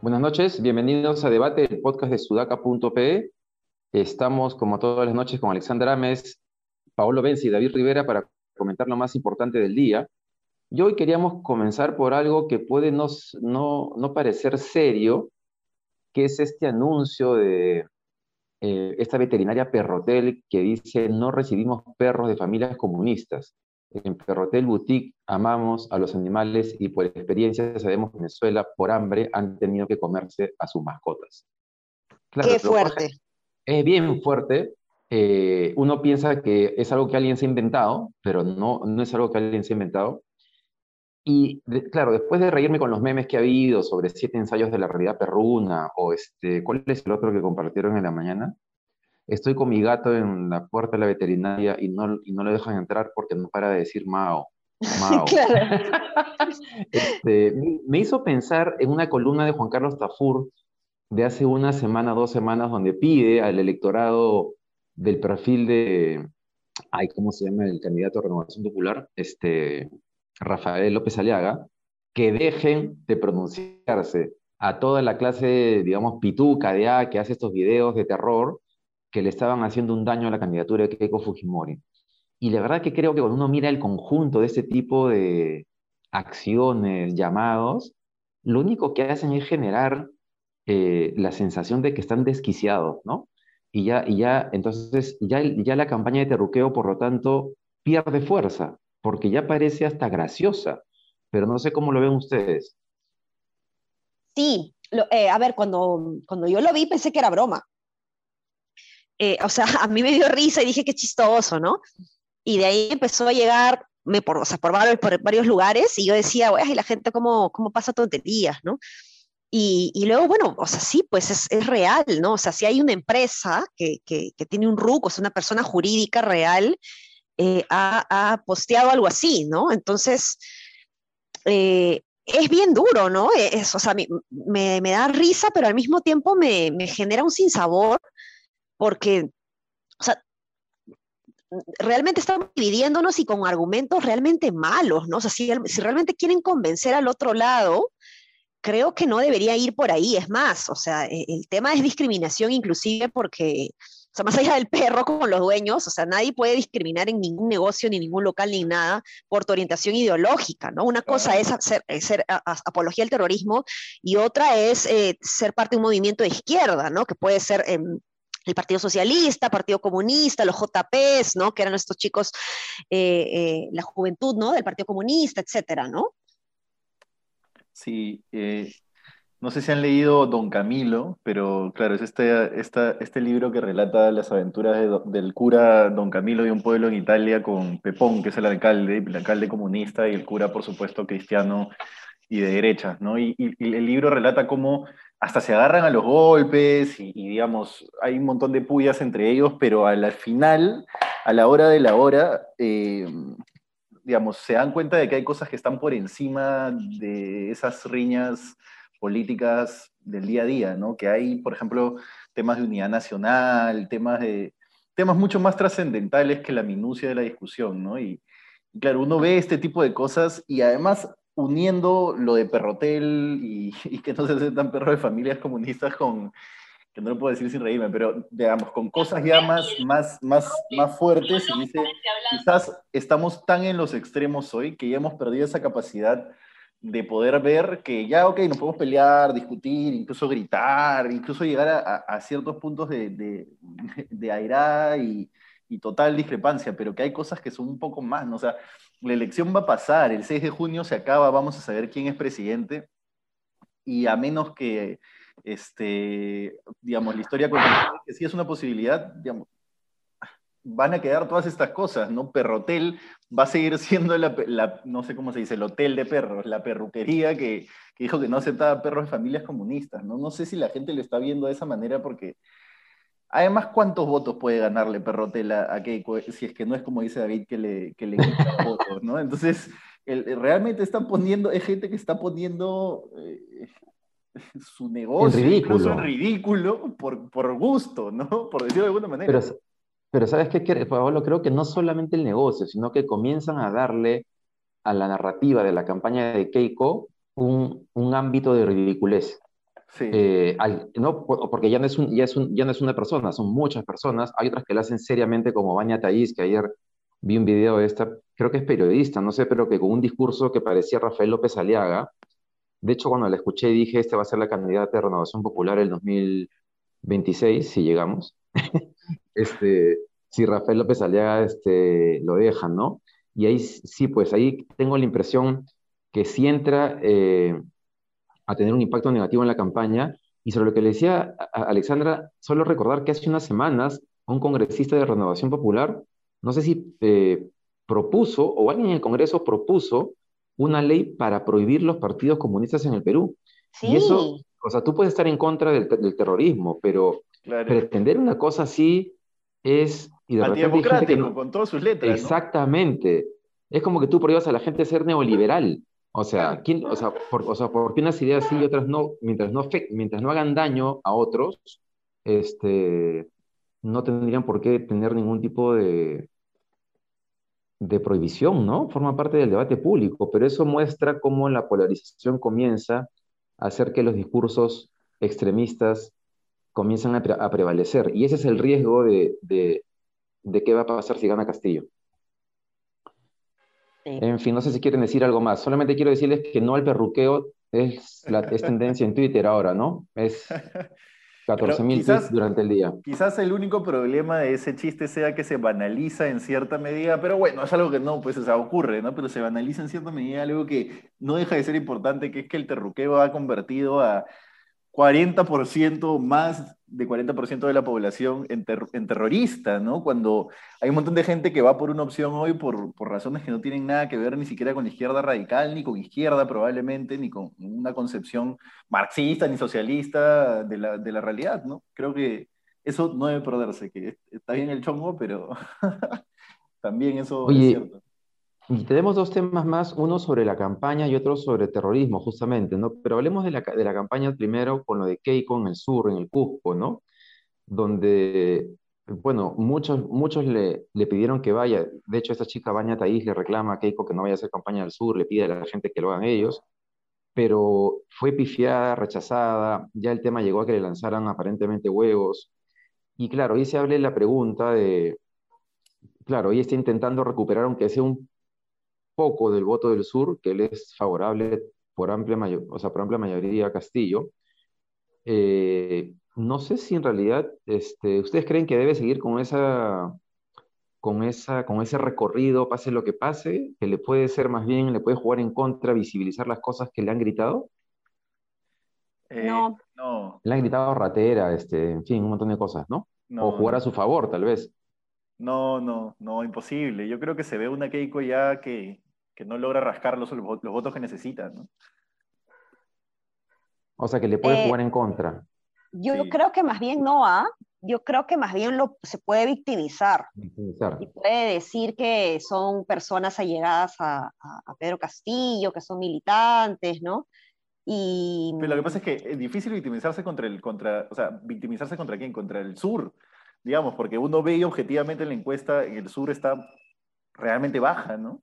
Buenas noches, bienvenidos a Debate, el podcast de sudaca.pe. Estamos, como todas las noches, con Alexander Ames, Paolo Benzi y David Rivera para comentar lo más importante del día. Y hoy queríamos comenzar por algo que puede no, no, parecer serio, que es este anuncio de eh, esta veterinaria Perrotel que dice no recibimos perros de familias comunistas. En Perrotel Boutique amamos a los animales y por experiencia sabemos que en Venezuela por hambre han tenido que comerse a sus mascotas. Qué fuerte. Es bien fuerte. Eh, uno piensa que es algo que alguien se ha inventado, pero no, no es algo que alguien se ha inventado. Y claro, después de reírme con los memes que ha habido sobre siete ensayos de la realidad perruna, o este, ¿cuál es el otro que compartieron en la mañana? Estoy con mi gato en la puerta de la veterinaria y no, y no lo dejan entrar porque no para de decir Mao. Mao. este, me hizo pensar en una columna de Juan Carlos Tafur de hace una semana, dos semanas, donde pide al electorado del perfil de, ay, ¿cómo se llama el candidato a Renovación Popular? Este, Rafael López Aliaga, que dejen de pronunciarse a toda la clase, digamos, pituca de A que hace estos videos de terror que le estaban haciendo un daño a la candidatura de Keiko Fujimori. Y la verdad que creo que cuando uno mira el conjunto de este tipo de acciones, llamados, lo único que hacen es generar eh, la sensación de que están desquiciados, ¿no? Y ya, y ya entonces, ya, ya la campaña de terruqueo, por lo tanto, pierde fuerza, porque ya parece hasta graciosa, pero no sé cómo lo ven ustedes. Sí, eh, a ver, cuando, cuando yo lo vi pensé que era broma. Eh, o sea, a mí me dio risa y dije qué chistoso, ¿no? Y de ahí empezó a llegar, me por, o sea, por, varios, varios lugares y yo decía, y la gente cómo, cómo pasa tonterías, ¿no? Y, y, luego, bueno, o sea, sí, pues es, es, real, ¿no? O sea, si hay una empresa que, que, que tiene un RUC, o sea, una persona jurídica real, eh, ha, posteado algo así, ¿no? Entonces, eh, es bien duro, ¿no? Es, o sea, me, me, da risa, pero al mismo tiempo me, me genera un sinsabor, porque, o sea, realmente estamos dividiéndonos y con argumentos realmente malos, ¿no? O sea, si, si, realmente quieren convencer al otro lado, creo que no debería ir por ahí. Es más, o sea, e, el tema es discriminación inclusive porque o sea, más allá del perro con los dueños, o sea, nadie puede discriminar en ningún negocio, ni ningún local, ni nada por tu orientación ideológica, ¿no? Una cosa es hacer, apología al terrorismo y otra es eh, ser parte de un movimiento de izquierda, ¿no? Que puede ser em, el Partido Socialista, Partido Comunista, los JPs, ¿no? Que eran estos chicos, eh, eh, la juventud, ¿no? Del Partido Comunista, etcétera, ¿no? Sí, no sé si han leído Don Camilo, pero claro, es este, este libro que relata las aventuras del cura Don Camilo de un pueblo en Italia con Pepón, que es el alcalde, el alcalde comunista, y el cura, por supuesto, cristiano y de derecha, ¿no? Y, el libro relata cómo hasta se agarran a los golpes y, digamos, hay un montón de pullas entre ellos, pero al final, a la hora de la hora, eh, digamos, se dan cuenta de que hay cosas que están por encima de esas riñas políticas del día a día, ¿no? Que hay, por ejemplo, temas de unidad nacional, temas de temas mucho más trascendentales que la minucia de la discusión, ¿no? Y, claro, uno ve este tipo de cosas y además uniendo lo de Perrotel y, que no se aceptan perros de familias comunistas con, que no lo puedo decir sin reírme, pero digamos, con cosas ya más, más, más, más fuertes y dice, quizás estamos tan en los extremos hoy que ya hemos perdido esa capacidad de poder ver que ya, ok, nos podemos pelear, discutir, incluso gritar, incluso llegar a, ciertos puntos de, de, de y, y, total discrepancia, pero que hay cosas que son un poco más, ¿no? O sea, la elección va a pasar, el 6 de junio se acaba, vamos a saber quién es presidente, y a menos que, este, digamos, la historia que sí es una posibilidad, digamos, van a quedar todas estas cosas, ¿no? Perrotel va a seguir siendo la, no sé cómo se dice, el hotel de perros, la perruquería que, dijo que no aceptaba perros de familias comunistas, ¿no? No sé si la gente lo está viendo de esa manera porque, además, ¿cuántos votos puede ganarle Perrotel a, Keiko si es que no es como dice David que le, que le quita votos, ¿no? Entonces, realmente están poniendo, es gente que está poniendo... Eh, su negocio En ridículo. incluso en ridículo por, por gusto, ¿no? Por decirlo de alguna manera. Pero, pero ¿sabes qué, Pablo? Creo que no solamente el negocio, sino que comienzan a darle a la narrativa de la campaña de Keiko un, un ámbito de ridiculez. sí. Eh, al- no, por- porque ya no es un- ya es un- ya no es una persona, son muchas personas. Hay otras que lo hacen seriamente, como Vania Thaís, que ayer vi un video de esta, creo que es periodista, no sé, pero que con un discurso que parecía Rafael López Aliaga. De hecho, cuando la escuché dije, este va a ser la candidata de Renovación Popular el 2026, si llegamos. Este, si Rafael López Aliaga este, lo deja, ¿no? Y ahí sí, pues ahí tengo la impresión que si entra eh, a tener un impacto negativo en la campaña. Y sobre lo que le decía a- Alexandra, solo recordar que hace unas semanas un congresista de Renovación Popular, no sé si eh, propuso, o alguien en el Congreso propuso, una ley para prohibir los partidos comunistas en el Perú. Sí, Y eso, o sea, tú puedes estar en contra del, del terrorismo, pero claro. pretender una cosa así es... Y de Antidemocrático, no- con todas sus letras, ¿no? Exactamente. Es como que tú prohíbas a la gente ser neoliberal. O sea, ¿quién, o sea, por, o sea, ¿por qué unas ideas sí y otras no? Mientras no, mientras no hagan daño a otros, este, no tendrían por qué tener ningún tipo de, de prohibición, ¿no? Forma parte del debate público, pero eso muestra cómo la polarización comienza a hacer que los discursos extremistas comienzan a, pre- a prevalecer. Y ese es el riesgo de, de, de qué va a pasar si gana Castillo. sí. En fin, no sé si quieren decir algo más. Solamente quiero decirles que no al perruqueo es, la, es tendencia en Twitter ahora, ¿no? Es 14.000 quizás- tweets durante el día. Quizás el único problema de ese chiste sea que se banaliza en cierta medida, pero bueno, es algo que no, pues, o sea, ocurre, ¿no? Pero se banaliza en cierta medida algo que no deja de ser importante, que es que el terruqueo ha convertido a 40% más de 40% de la población en, ter- en terrorista, ¿no? Cuando hay un montón de gente que va por una opción hoy por, por razones que no tienen nada que ver ni siquiera con la izquierda radical, ni con izquierda probablemente, ni con una concepción marxista ni socialista de la, de la realidad, ¿no? Creo que eso no debe perderse, que está bien el chongo, pero también eso Oye, es cierto. Y tenemos dos temas más, uno sobre la campaña y otro sobre terrorismo, justamente, ¿no? Pero hablemos de la, de la campaña primero con lo de Keiko en el sur, en el Cusco, ¿no? Donde, bueno, muchos, muchos le, le pidieron que vaya. De hecho, esta chica, Baña Thaís, le reclama a Keiko que no vaya a hacer campaña al sur, le pide a la gente que lo hagan ellos, pero fue pifiada, rechazada, ya el tema llegó a que le lanzaran aparentemente huevos. Y claro, ahí se abre la pregunta de, claro, ella está intentando recuperar, aunque sea un poco del voto del sur, que él es favorable por amplia, mayo- o sea, por amplia mayoría a Castillo. Eh, no sé si en realidad este, ustedes creen que debe seguir con esa, con esa, con ese recorrido, pase lo que pase, que le puede ser más bien, le puede jugar en contra, visibilizar las cosas que le han gritado. Eh, No. no, Le han gritado ratera, este, en fin, un montón de cosas, ¿no? no, O jugar a su favor, tal vez. no, no, no, imposible. Yo creo que se ve una Keiko ya que, que no logra rascar los, los votos que necesita, ¿no? O sea, que le puede Eh, jugar en contra. Yo Sí. creo que más bien no, ¿ah? Yo creo que más bien lo, se puede victimizar victimizar. y puede decir que son personas allegadas a, a- a Pedro Castillo, que son militantes, ¿no? Y Pero lo que pasa es que es difícil victimizarse contra el, contra, o sea, victimizarse contra quién, contra el sur, digamos, porque uno ve y objetivamente en la encuesta el sur está realmente baja, ¿no?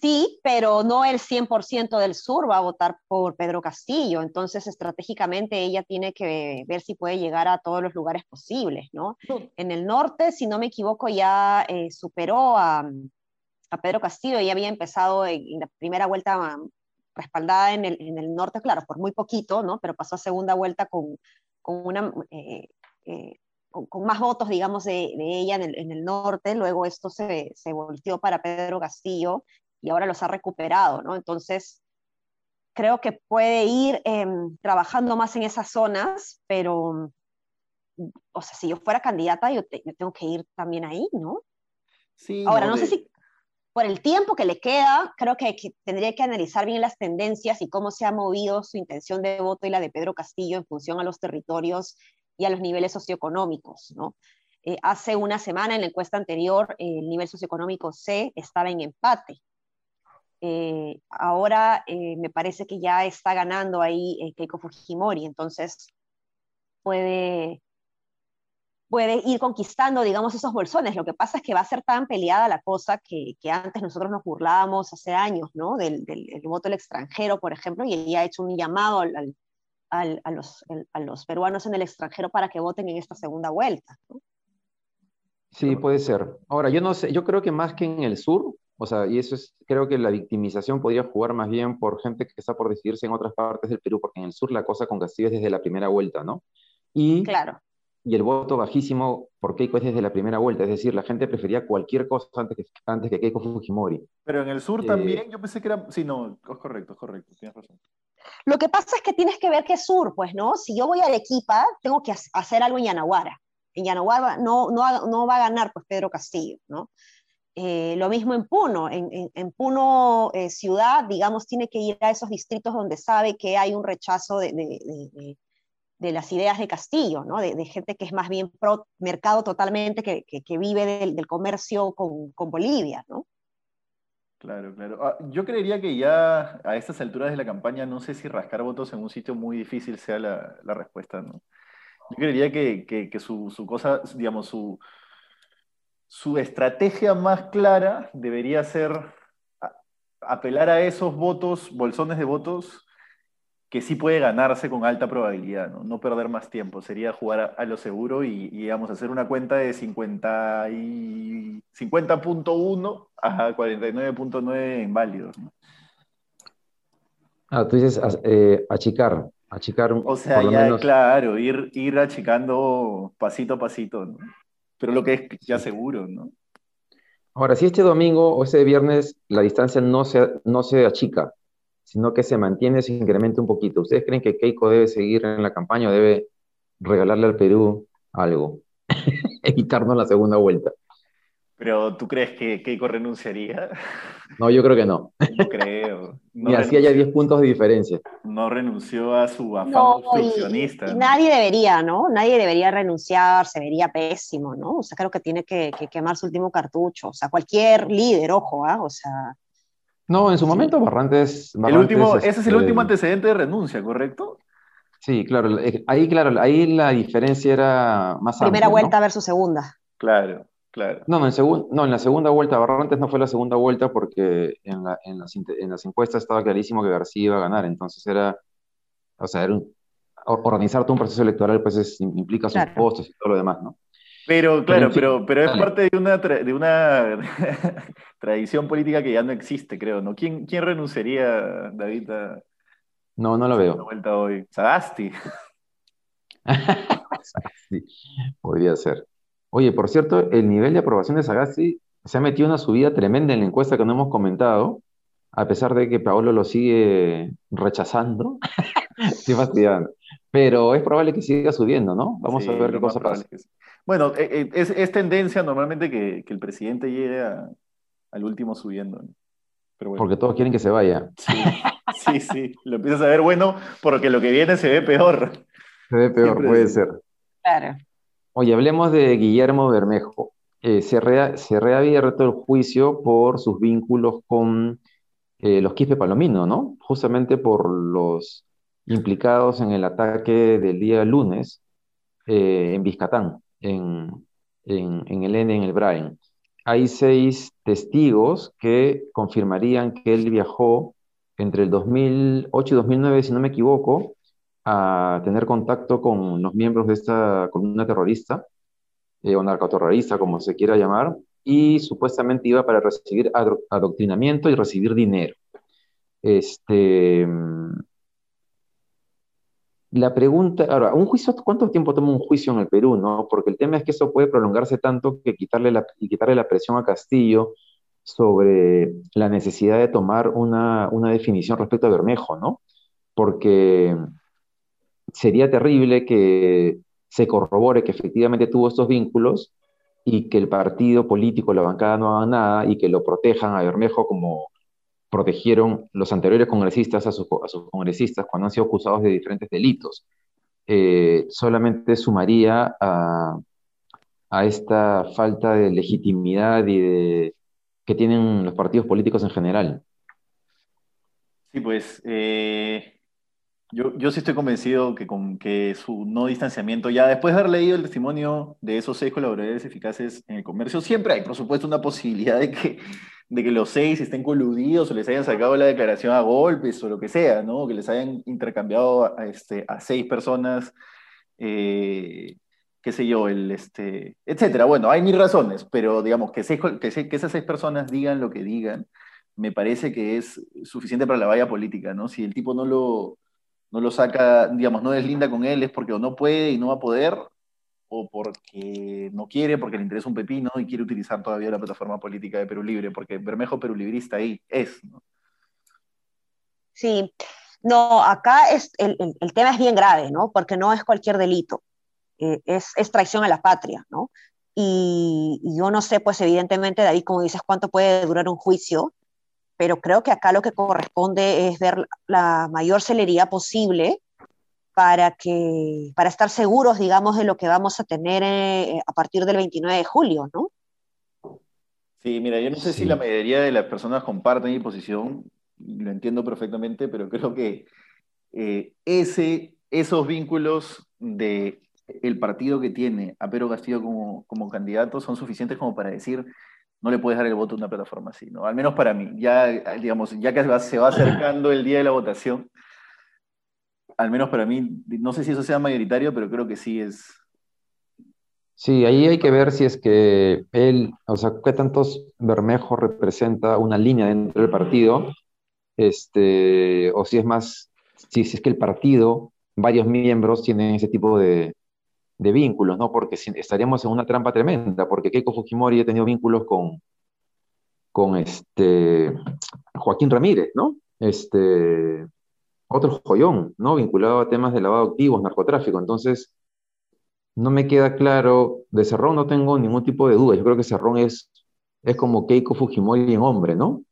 Sí, pero no el 100% del sur va a votar por Pedro Castillo. Entonces, estratégicamente, ella tiene que ver si puede llegar a todos los lugares posibles, ¿no? En el norte, si no me equivoco, ya eh, superó a, a Pedro Castillo. Ella había empezado en, en la primera vuelta um, respaldada en el, en el norte, claro, por muy poquito, ¿no? Pero pasó a segunda vuelta con, con una... eh, eh, con, con más votos, digamos, de, de ella en el, en el norte. Luego esto se, se volteó para Pedro Castillo y ahora los ha recuperado, ¿no? Entonces, creo que puede ir eh, trabajando más en esas zonas, pero, o sea, si yo fuera candidata, yo, te, yo tengo que ir también ahí, ¿no? Sí, Ahora, no de- sé si por el tiempo que le queda, creo que, que tendría que analizar bien las tendencias y cómo se ha movido su intención de voto y la de Pedro Castillo en función a los territorios y a los niveles socioeconómicos, ¿no? Eh, hace una semana, en la encuesta anterior, eh, el nivel socioeconómico C estaba en empate. Eh, ahora eh, me parece que ya está ganando ahí Keiko Fujimori, entonces puede, puede ir conquistando, digamos, esos bolsones. Lo que pasa es que va a ser tan peleada la cosa que, que antes nosotros nos burlábamos hace años, ¿no? Del, del, voto del extranjero, por ejemplo, y ella ha hecho un llamado al, al, a, los, a, los, peruanos en el extranjero para que voten en esta segunda vuelta. ¿no? Sí, puede ser. Ahora, yo no sé, yo creo que más que en el sur, o sea, y eso es, creo que la victimización podría jugar más bien por gente que está por decidirse en otras partes del Perú, porque en el sur la cosa con Castillo es desde la primera vuelta, ¿no? Y, claro. y el voto bajísimo por Keiko es desde la primera vuelta, es decir, la gente prefería cualquier cosa antes que, antes que Keiko Fujimori. Pero en el sur eh, también, yo pensé que era, sí, no, es correcto, es correcto, tienes razón. Lo que pasa es que tienes que ver qué sur, pues, ¿no? Si yo voy a Arequipa, tengo que hacer algo en Yanaguara. En Yanaguara no, no, no va a ganar, pues, Pedro Castillo, ¿no? Eh, lo mismo en Puno. En, en, Puno eh, ciudad, digamos, tiene que ir a esos distritos donde sabe que hay un rechazo de, de, de, las ideas de Castillo, ¿no? de, gente que es más bien pro mercado totalmente, que, que, vive del, comercio con, con Bolivia. ¿no? Claro, claro. Ah, yo creería que ya a estas alturas de la campaña, no sé si rascar votos en un sitio muy difícil sea la, la respuesta. ¿no? Yo creería que, que, que su, su cosa, digamos, su su estrategia más clara debería ser apelar a esos votos, bolsones de votos, que sí puede ganarse con alta probabilidad, no, no perder más tiempo, sería jugar a, a lo seguro y, y, digamos, hacer una cuenta de 50.1 y 50 a 49.9 inválidos. ¿no? Ah, tú dices eh, achicar, achicar. O sea, ya, menos... claro, ir, ir achicando pasito a pasito, ¿no? Pero lo que es ya seguro, ¿no? Ahora, si este domingo o ese viernes la distancia no se, no se achica, sino que se mantiene, se incrementa un poquito, ¿ustedes creen que Keiko debe seguir en la campaña o debe regalarle al Perú algo? Evitarnos la segunda vuelta. Pero ¿tú crees que Keiko renunciaría? No, yo creo que no. No creo. No Ni así haya 10 puntos de diferencia. No renunció a su afán no, obstruccionista. Y, y nadie debería, ¿no? Nadie debería renunciar, se vería pésimo, ¿no? O sea, creo que tiene que, que quemar su último cartucho. O sea, cualquier líder, ojo, ¿ah? ¿eh? O sea... No, en su momento Barrantes... Barrantes el último, ese es el último antecedente de renuncia, ¿correcto? Sí, claro. Ahí, claro, ahí la diferencia era más Primera amplia, vuelta ¿no? versus segunda. Claro. Claro. No, no en, no, en la segunda vuelta, Barrantes no fue la segunda vuelta porque en, la, en, las, en, las, encuestas estaba clarísimo que García iba a ganar, entonces era, o sea, era un, organizar todo un proceso electoral pues es, implica sus claro. costos y todo lo demás, ¿no? Pero, claro, pero, pero, es parte de una, de una tradición política que ya no existe, creo, ¿no? ¿Quién, quién renunciaría, David, a, no, no lo veo. vuelta hoy? Sagasti. Sagasti, podría ser. Oye, por cierto, el nivel de aprobación de Sagasti se ha metido una subida tremenda en la encuesta que no hemos comentado, a pesar de que Paolo lo sigue rechazando, sí fastidiando. Pero es probable que siga subiendo, ¿no? Vamos sí, a ver qué cosa pasa. Sí. Bueno, es, es, tendencia normalmente que, que, el presidente llegue a, al último subiendo. ¿no? Bueno. Porque todos quieren que se vaya. Sí, sí, sí. Lo empiezas a ver bueno porque lo que viene se ve peor. Se ve peor, Siempre puede ser. Claro. Oye, hablemos de Guillermo Bermejo. Eh, se, rea, se reabierto el juicio por sus vínculos con eh, los Quispe Palomino, ¿no? Justamente por los implicados en el ataque del día lunes eh, en Vizcatán, en, el N, en el Brain. Hay seis testigos que confirmarían que él viajó entre el 2008 y 2009, si no me equivoco, a tener contacto con los miembros de esta columna terrorista, eh, o narcoterrorista, como se quiera llamar, y supuestamente iba para recibir adoctrinamiento y recibir dinero. Este, la pregunta, ahora, un juicio, ¿cuánto tiempo toma un juicio en el Perú? No? Porque el tema es que eso puede prolongarse tanto que quitarle la, y quitarle la presión a Castillo sobre la necesidad de tomar una, una definición respecto a Bermejo, ¿no? Porque sería terrible que se corrobore que efectivamente tuvo estos vínculos y que el partido político, la bancada no haga nada y que lo protejan a Bermejo como protegieron los anteriores congresistas a sus, a sus congresistas cuando han sido acusados de diferentes delitos. Eh, solamente sumaría a, a, esta falta de legitimidad y de, que tienen los partidos políticos en general. Sí, pues eh, yo, yo, sí estoy convencido que con que su no distanciamiento, ya después de haber leído el testimonio de esos seis colaboradores eficaces en el comercio, siempre hay, por supuesto, una posibilidad de que, de que los seis estén coludidos o les hayan sacado la declaración a golpes o lo que sea, ¿no? Que les hayan intercambiado a, este, a seis personas, eh, qué sé yo, el, este, etcétera. Bueno, hay mil razones, pero digamos que, seis, que, que esas seis personas digan lo que digan, me parece que es suficiente para la valla política, ¿no? Si el tipo no lo no lo saca, digamos, no deslinda con él, es porque o no puede y no va a poder, o porque no quiere, porque le interesa un pepino y quiere utilizar todavía la plataforma política de Perú Libre, porque Bermejo Perú Librista ahí es. ¿no? Sí, no, acá es, el, tema es bien grave, ¿no? Porque no es cualquier delito, eh, es, es, traición a la patria, ¿no? Y, y, yo no sé, pues evidentemente, David, como dices, cuánto puede durar un juicio, pero creo que acá lo que corresponde es ver la mayor celeridad posible para, que, para estar seguros, digamos, de lo que vamos a tener eh, a partir del 29 de julio, ¿no? Sí, mira, yo no sé si la mayoría de las personas comparten mi posición, lo entiendo perfectamente, pero creo que eh, ese, esos vínculos de el partido que tiene a Pedro Castillo como, como candidato son suficientes como para decir, no le puedes dar el voto a una plataforma así, ¿no? Al menos para mí. Ya, digamos, ya que se va acercando el día de la votación, al menos para mí, no sé si eso sea mayoritario, pero creo que sí es. Sí, ahí hay que ver si es que él, o sea, qué tantos Bermejo representa una línea dentro del partido, este, o si es más, si, si es que el partido, varios miembros tienen ese tipo de, de vínculos, ¿no? Porque estaríamos en una trampa tremenda, porque Keiko Fujimori ha tenido vínculos con, con este Joaquín Ramírez, ¿no? Este, otro joyón, ¿no? Vinculado a temas de lavado de activos, narcotráfico. Entonces, no me queda claro, de Cerrón no tengo ningún tipo de duda. Yo creo que Cerrón es, es como Keiko Fujimori en hombre, ¿no?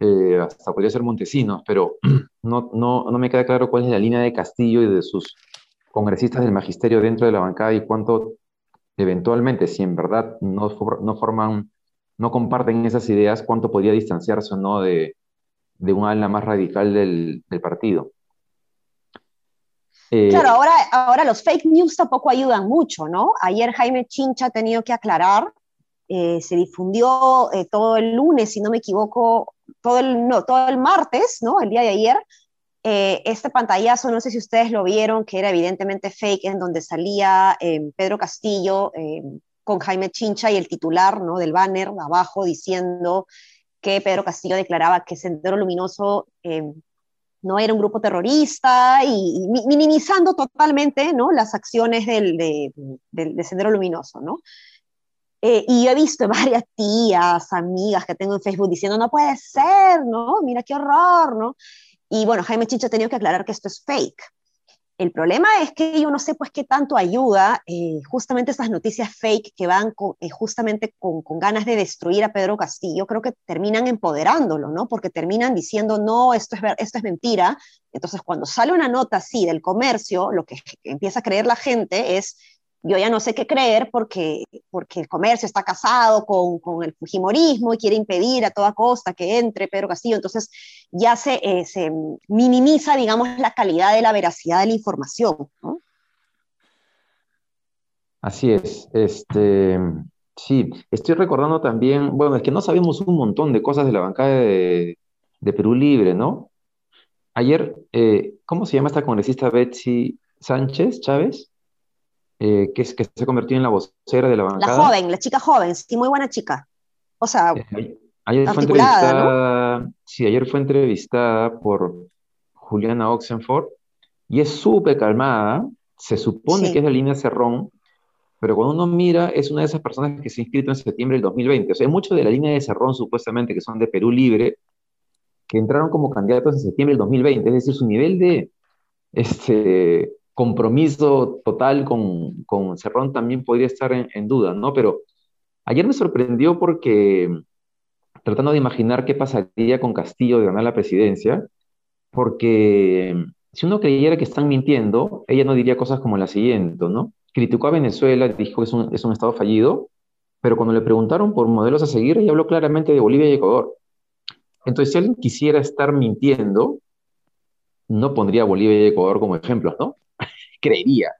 Eh, hasta podría ser Montesinos, pero no, no, no me queda claro cuál es la línea de Castillo y de sus congresistas del magisterio dentro de la bancada y cuánto eventualmente, si en verdad no, no forman, no comparten esas ideas, cuánto podría distanciarse o no de, de un ala más radical del, partido. Eh, claro, ahora, ahora los fake news tampoco ayudan mucho, ¿no? Ayer Jaime Chincha ha tenido que aclarar, eh, se difundió eh, todo el lunes, si no me equivoco, todo el, no, todo el martes, ¿no? El día de ayer, eh, este pantallazo, no sé si ustedes lo vieron, que era evidentemente fake, en donde salía eh, Pedro Castillo eh, con Jaime Chincha y el titular ¿no? del banner abajo diciendo que Pedro Castillo declaraba que Sendero Luminoso no era un grupo terrorista y, minimizando totalmente ¿no? las acciones del, de, Sendero Luminoso. ¿no? y yo he visto varias tías, amigas que tengo en Facebook diciendo, no puede ser, ¿no? Mira qué horror, ¿no? Y bueno, Jaime Chicho ha tenido que aclarar que esto es fake. El problema es que yo no sé pues qué tanto ayuda eh, justamente estas noticias fake que van eh, justamente con, con, ganas de destruir a Pedro Castillo, creo que terminan empoderándolo, ¿no? Porque terminan diciendo, no, esto es, esto es mentira. Entonces, cuando sale una nota así del comercio, lo que empieza a creer la gente es, yo ya no sé qué creer porque, porque el comercio está casado con, con, el fujimorismo y quiere impedir a toda costa que entre Pedro Castillo. Entonces ya se, eh, minimiza, digamos, la calidad de la veracidad de la información. Así es. Este, sí, estoy recordando también, bueno, es que no sabemos un montón de cosas de la bancada de, de Perú Libre, ¿no? Ayer, eh, ¿cómo se llama esta congresista Betsy Sánchez Chávez? Eh, que, que se convirtió en la vocera de la bancada. La joven, la chica joven, sí, muy buena chica. O sea, eh, ayer fue entrevistada, sí, ayer fue entrevistada por Juliana Oxenford y es súper calmada, se supone que es la línea Cerrón, pero cuando uno mira, es una de esas personas que se ha inscrito en septiembre del 2020. O sea, hay muchos de la línea de Cerrón, supuestamente, que son de Perú Libre, que entraron como candidatos en septiembre del 2020. Es decir, su nivel de, este, compromiso total con, con Cerrón también podría estar en, duda, ¿no? Pero ayer me sorprendió porque, tratando de imaginar qué pasaría con Castillo de ganar la presidencia, porque si uno creyera que están mintiendo, ella no diría cosas como la siguiente, ¿no? Criticó a Venezuela, dijo que es un, es un estado fallido, pero cuando le preguntaron por modelos a seguir, ella habló claramente de Bolivia y Ecuador. Entonces, si alguien quisiera estar mintiendo, no pondría Bolivia y Ecuador como ejemplos, ¿no? Creería.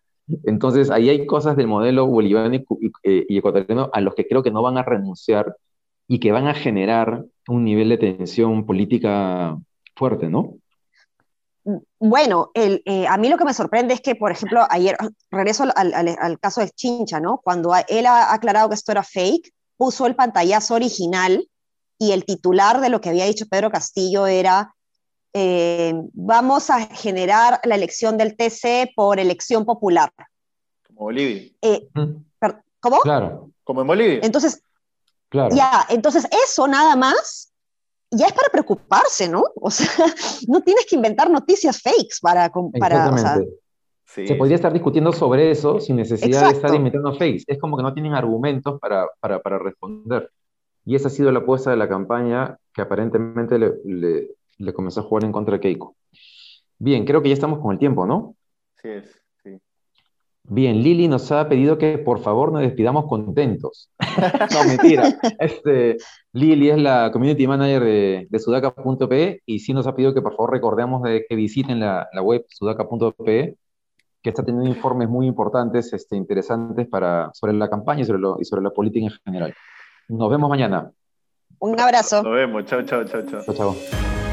Entonces, ahí hay cosas del modelo boliviano y, eh, y, ecuatoriano a los que creo que no van a renunciar y que van a generar un nivel de tensión política fuerte, ¿no? Bueno, el, eh, a mí lo que me sorprende es que, por ejemplo, ayer, regreso al caso de Chincha, ¿no? Cuando él ha aclarado que esto era fake, puso el pantallazo original y el titular de lo que había dicho Pedro Castillo era, eh, vamos a generar la elección del TC por elección popular. Como Bolivia. Eh, ¿Cómo? Claro. Como en Bolivia. Entonces, claro. ya, entonces eso nada más ya es para preocuparse, ¿no? O sea, no tienes que inventar noticias fakes para... para o sea, sí, Se podría estar discutiendo sobre eso sin necesidad Exacto. de estar inventando fakes. Es como que no tienen argumentos para, para, para responder. Y esa ha sido la apuesta de la campaña que aparentemente le, le, le, comenzó a jugar en contra de Keiko. Bien, creo que ya estamos con el tiempo, ¿no? Sí, es, sí. Bien, Lili nos ha pedido que por favor nos despidamos contentos. no, mentira. Este, Lili es la community manager de, de sudaca.pe y sí nos ha pedido que por favor recordemos de que visiten la, la web sudaca.pe que está teniendo informes muy importantes, este, interesantes para, sobre la campaña y sobre, lo, y sobre la política en general. Nos vemos mañana. Un abrazo. Nos vemos. Chao, chao, chao, chao. Chao, chao.